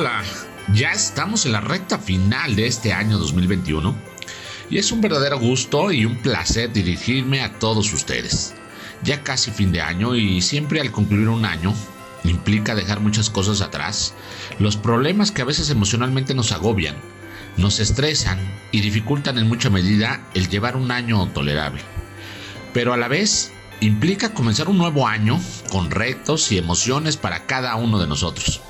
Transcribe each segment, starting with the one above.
Hola. Ya estamos en la recta final de este año 2021 y es un verdadero gusto y un placer dirigirme a todos ustedes. Ya casi fin de año y siempre al concluir un año implica dejar muchas cosas atrás, los problemas que a veces emocionalmente nos agobian, nos estresan y dificultan en mucha medida el llevar un año tolerable. Pero a la vez implica comenzar un nuevo año con retos y emociones para cada uno de nosotros.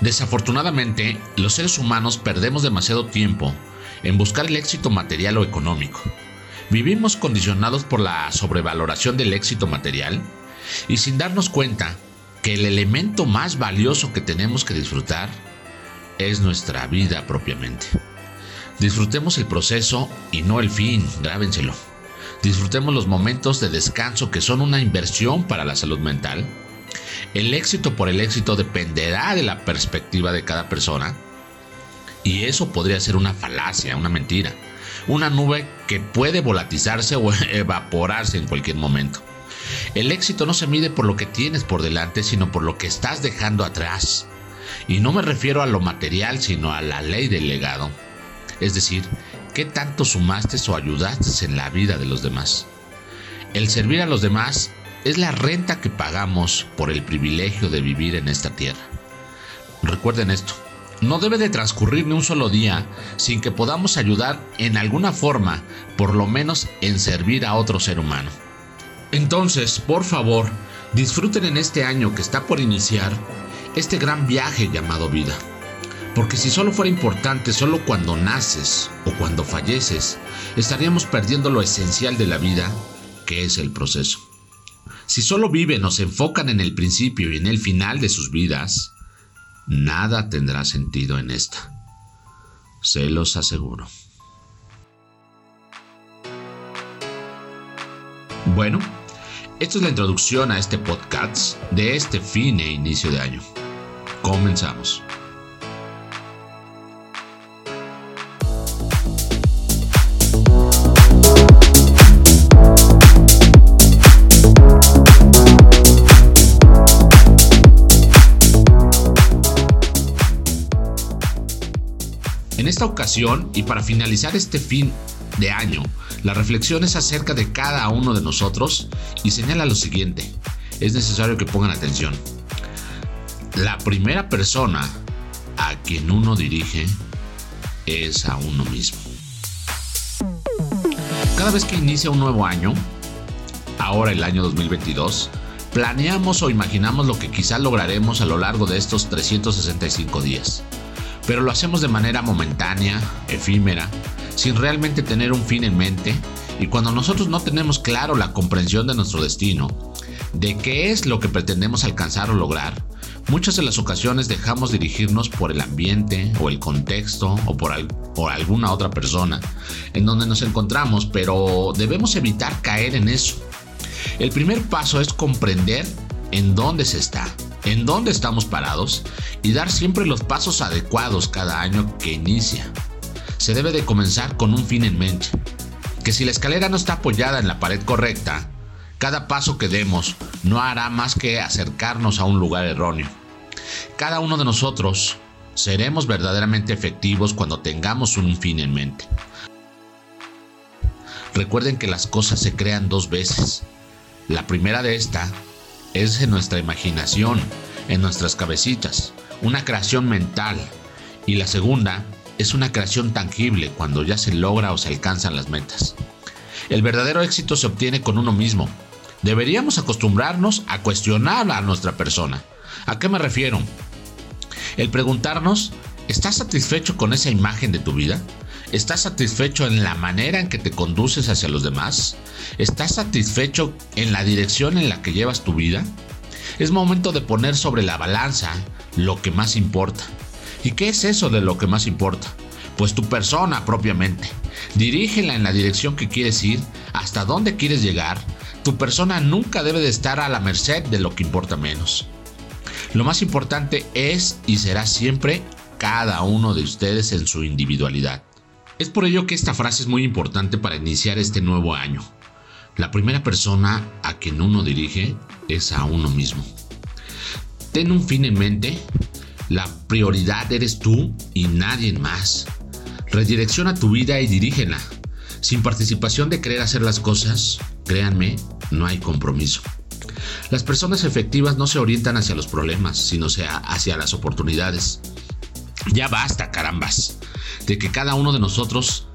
Desafortunadamente, los seres humanos perdemos demasiado tiempo en buscar el éxito material o económico. Vivimos condicionados por la sobrevaloración del éxito material y sin darnos cuenta que el elemento más valioso que tenemos que disfrutar es nuestra vida propiamente. Disfrutemos el proceso y no el fin, grábenselo. Disfrutemos los momentos de descanso que son una inversión para la salud mental el éxito por el éxito dependerá de la perspectiva de cada persona. Y eso podría ser una falacia, una mentira. Una nube que puede volatizarse o evaporarse en cualquier momento. El éxito no se mide por lo que tienes por delante, sino por lo que estás dejando atrás. Y no me refiero a lo material, sino a la ley del legado. Es decir, qué tanto sumaste o ayudaste en la vida de los demás. El servir a los demás es la renta que pagamos por el privilegio de vivir en esta tierra. Recuerden esto, no debe de transcurrir ni un solo día sin que podamos ayudar en alguna forma, por lo menos en servir a otro ser humano. Entonces, por favor, disfruten en este año que está por iniciar este gran viaje llamado vida. Porque si solo fuera importante solo cuando naces o cuando falleces, estaríamos perdiendo lo esencial de la vida, que es el proceso. Si solo viven o se enfocan en el principio y en el final de sus vidas, nada tendrá sentido en esta. Se los aseguro. Bueno, esta es la introducción a este podcast de este fin e inicio de año. Comenzamos. Esta ocasión, y para finalizar este fin de año, la reflexión es acerca de cada uno de nosotros y señala lo siguiente. Es necesario que pongan atención. La primera persona a quien uno dirige es a uno mismo. Cada vez que inicia un nuevo año, ahora el año 2022, planeamos o imaginamos lo que quizá lograremos a lo largo de estos 365 días pero lo hacemos de manera momentánea, efímera, sin realmente tener un fin en mente, y cuando nosotros no tenemos claro la comprensión de nuestro destino, de qué es lo que pretendemos alcanzar o lograr, muchas de las ocasiones dejamos dirigirnos por el ambiente o el contexto o por, alguna otra persona en donde nos encontramos, pero debemos evitar caer en eso. El primer paso es comprender en dónde se está, en dónde estamos parados y dar siempre los pasos adecuados cada año que inicia. Se debe de comenzar con un fin en mente, que si la escalera no está apoyada en la pared correcta, cada paso que demos no hará más que acercarnos a un lugar erróneo. Cada uno de nosotros seremos verdaderamente efectivos cuando tengamos un fin en mente. Recuerden que las cosas se crean dos veces. La primera de esta es en nuestra imaginación, en nuestras cabecitas, una creación mental. Y la segunda es una creación tangible cuando ya se logra o se alcanzan las metas. El verdadero éxito se obtiene con uno mismo. Deberíamos acostumbrarnos a cuestionar a nuestra persona. ¿A qué me refiero? El preguntarnos, ¿estás satisfecho con esa imagen de tu vida? ¿Estás satisfecho en la manera en que te conduces hacia los demás? ¿Estás satisfecho en la dirección en la que llevas tu vida? Es momento de poner sobre la balanza lo que más importa. ¿Y qué es eso de lo que más importa? Pues tu persona propiamente. Dirígela en la dirección que quieres ir, hasta dónde quieres llegar. Tu persona nunca debe de estar a la merced de lo que importa menos. Lo más importante es y será siempre cada uno de ustedes en su individualidad. Es por ello que esta frase es muy importante para iniciar este nuevo año. La primera persona a quien uno dirige es a uno mismo. Ten un fin en mente, La prioridad eres tú y nadie más. Redirecciona tu vida y dirígela. Sin participación de querer hacer las cosas, créanme, no hay compromiso. Las personas efectivas no se orientan hacia los problemas, sino hacia las oportunidades. Ya basta, carambas, de que cada uno de nosotros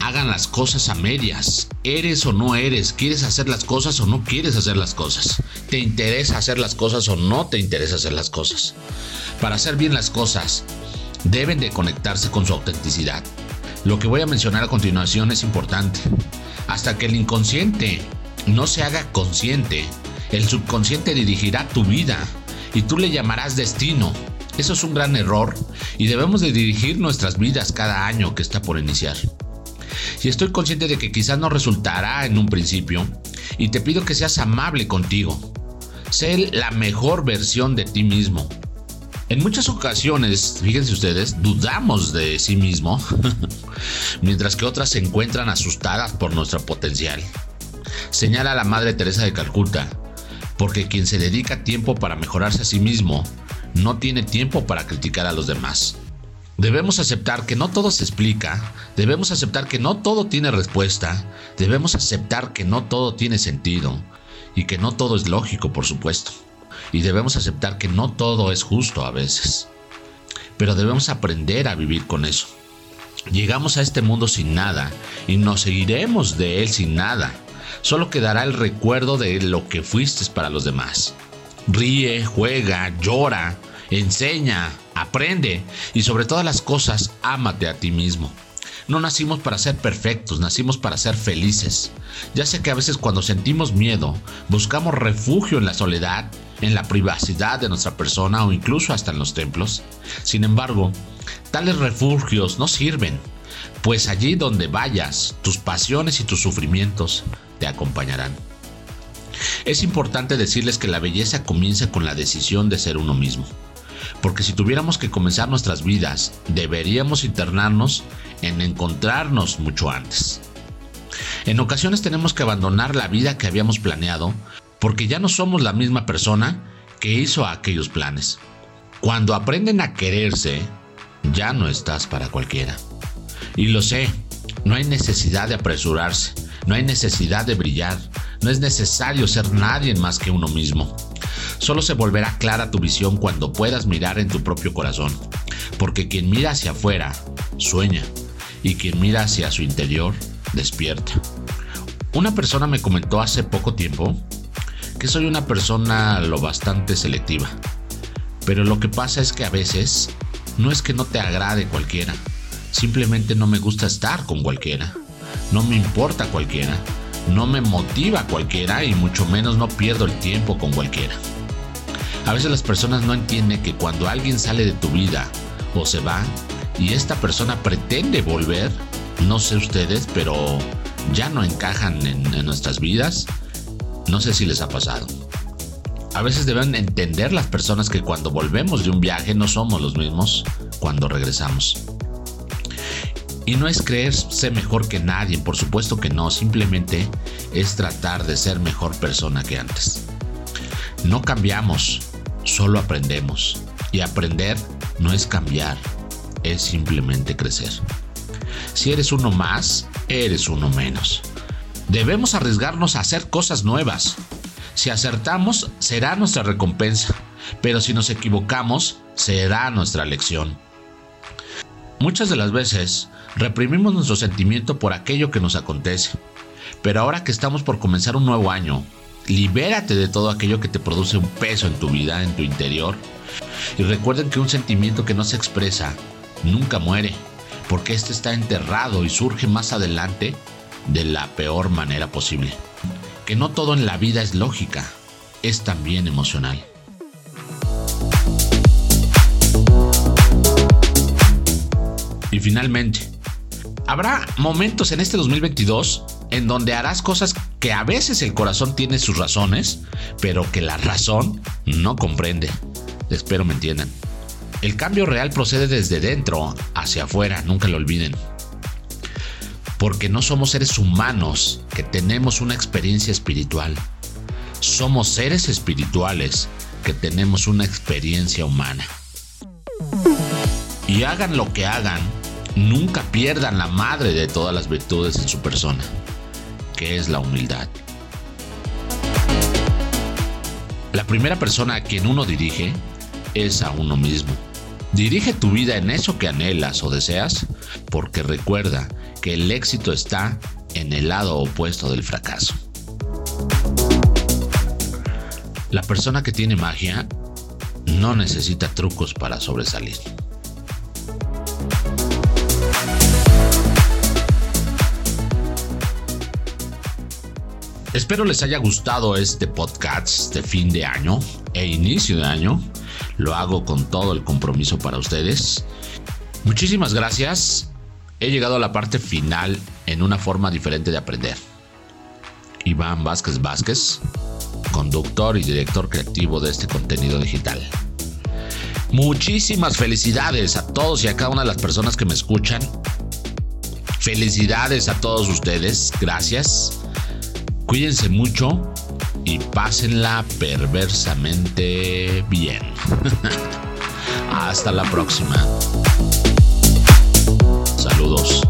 hagan las cosas a medias. Eres o no eres, quieres hacer las cosas o no quieres hacer las cosas. Te interesa hacer las cosas o no te interesa hacer las cosas. Para hacer bien las cosas, deben de conectarse con su autenticidad. Lo que voy a mencionar a continuación es importante. Hasta que el inconsciente no se haga consciente, el subconsciente dirigirá tu vida y tú le llamarás destino. Eso es un gran error y debemos de dirigir nuestras vidas cada año que está por iniciar. Y estoy consciente de que quizás no resultará en un principio y te pido que seas amable contigo. Sé la mejor versión de ti mismo. En muchas ocasiones, fíjense ustedes, dudamos de sí mismo, mientras que otras se encuentran asustadas por nuestro potencial. Señala la Madre Teresa de Calcuta, porque quien se dedica tiempo para mejorarse a sí mismo, no tiene tiempo para criticar a los demás. Debemos aceptar que no todo se explica, debemos aceptar que no todo tiene respuesta, debemos aceptar que no todo tiene sentido y que no todo es lógico, por supuesto. Y debemos aceptar que no todo es justo a veces. Pero debemos aprender a vivir con eso. Llegamos a este mundo sin nada y nos seguiremos de él sin nada. Solo quedará el recuerdo de lo que fuiste para los demás. Ríe, juega, llora, enseña, aprende y sobre todas las cosas, ámate a ti mismo. No nacimos para ser perfectos, nacimos para ser felices. Ya sé que a veces cuando sentimos miedo, buscamos refugio en la soledad, en la privacidad de nuestra persona o incluso hasta en los templos. Sin embargo, tales refugios no sirven, pues allí donde vayas, tus pasiones y tus sufrimientos te acompañarán. Es importante decirles que la belleza comienza con la decisión de ser uno mismo. Porque si tuviéramos que comenzar nuestras vidas, deberíamos internarnos en encontrarnos mucho antes. En ocasiones tenemos que abandonar la vida que habíamos planeado porque ya no somos la misma persona que hizo aquellos planes. Cuando aprenden a quererse, ya no estás para cualquiera. Y lo sé, no hay necesidad de apresurarse, no hay necesidad de brillar, no es necesario ser nadie más que uno mismo. Solo se volverá clara tu visión cuando puedas mirar en tu propio corazón, porque quien mira hacia afuera sueña. Y quien mira hacia su interior despierta. Una persona me comentó hace poco tiempo que soy una persona lo bastante selectiva, pero lo que pasa es que a veces no es que no te agrade cualquiera, simplemente no me gusta estar con cualquiera, no me importa cualquiera, no me motiva cualquiera y mucho menos no pierdo el tiempo con cualquiera. A veces las personas no entienden que cuando alguien sale de tu vida o se va y esta persona pretende volver, no sé ustedes, pero ya no encajan en, nuestras vidas. No sé si les ha pasado. A veces deben entender las personas que cuando volvemos de un viaje no somos los mismos cuando regresamos. Y no es creerse mejor que nadie, por supuesto que no, simplemente es tratar de ser mejor persona que antes. No cambiamos, solo aprendemos. Y aprender no es cambiar, es simplemente crecer. Si eres uno más, eres uno menos. Debemos arriesgarnos a hacer cosas nuevas. Si acertamos, será nuestra recompensa, pero si nos equivocamos, será nuestra lección. Muchas de las veces reprimimos nuestro sentimiento por aquello que nos acontece, pero ahora que estamos por comenzar un nuevo año, Libérate de todo aquello que te produce un peso en tu vida, en tu interior. Y recuerden que un sentimiento que no se expresa nunca muere, porque este está enterrado y surge más adelante de la peor manera posible. Que no todo en la vida es lógica, es también emocional. Y finalmente, habrá momentos en este 2022 en donde harás cosas que a veces el corazón tiene sus razones, pero que la razón no comprende. Espero me entiendan. El cambio real procede desde dentro hacia afuera, nunca lo olviden. Porque no somos seres humanos que tenemos una experiencia espiritual. Somos seres espirituales que tenemos una experiencia humana. Y hagan lo que hagan, nunca pierdan la madre de todas las virtudes en su persona, que es la humildad. La primera persona a quien uno dirige es a uno mismo. Dirige tu vida en eso que anhelas o deseas, porque recuerda que el éxito está en el lado opuesto del fracaso. La persona que tiene magia no necesita trucos para sobresalir. Espero les haya gustado este podcast de fin de año e inicio de año. Lo hago con todo el compromiso para ustedes. Muchísimas gracias. He llegado a la parte final en una forma diferente de aprender. Iván Vázquez Vázquez, conductor y director creativo de este contenido digital. Muchísimas felicidades a todos y a cada una de las personas que me escuchan. Felicidades a todos ustedes. Gracias. Cuídense mucho y pásenla perversamente bien. Hasta la próxima. Saludos.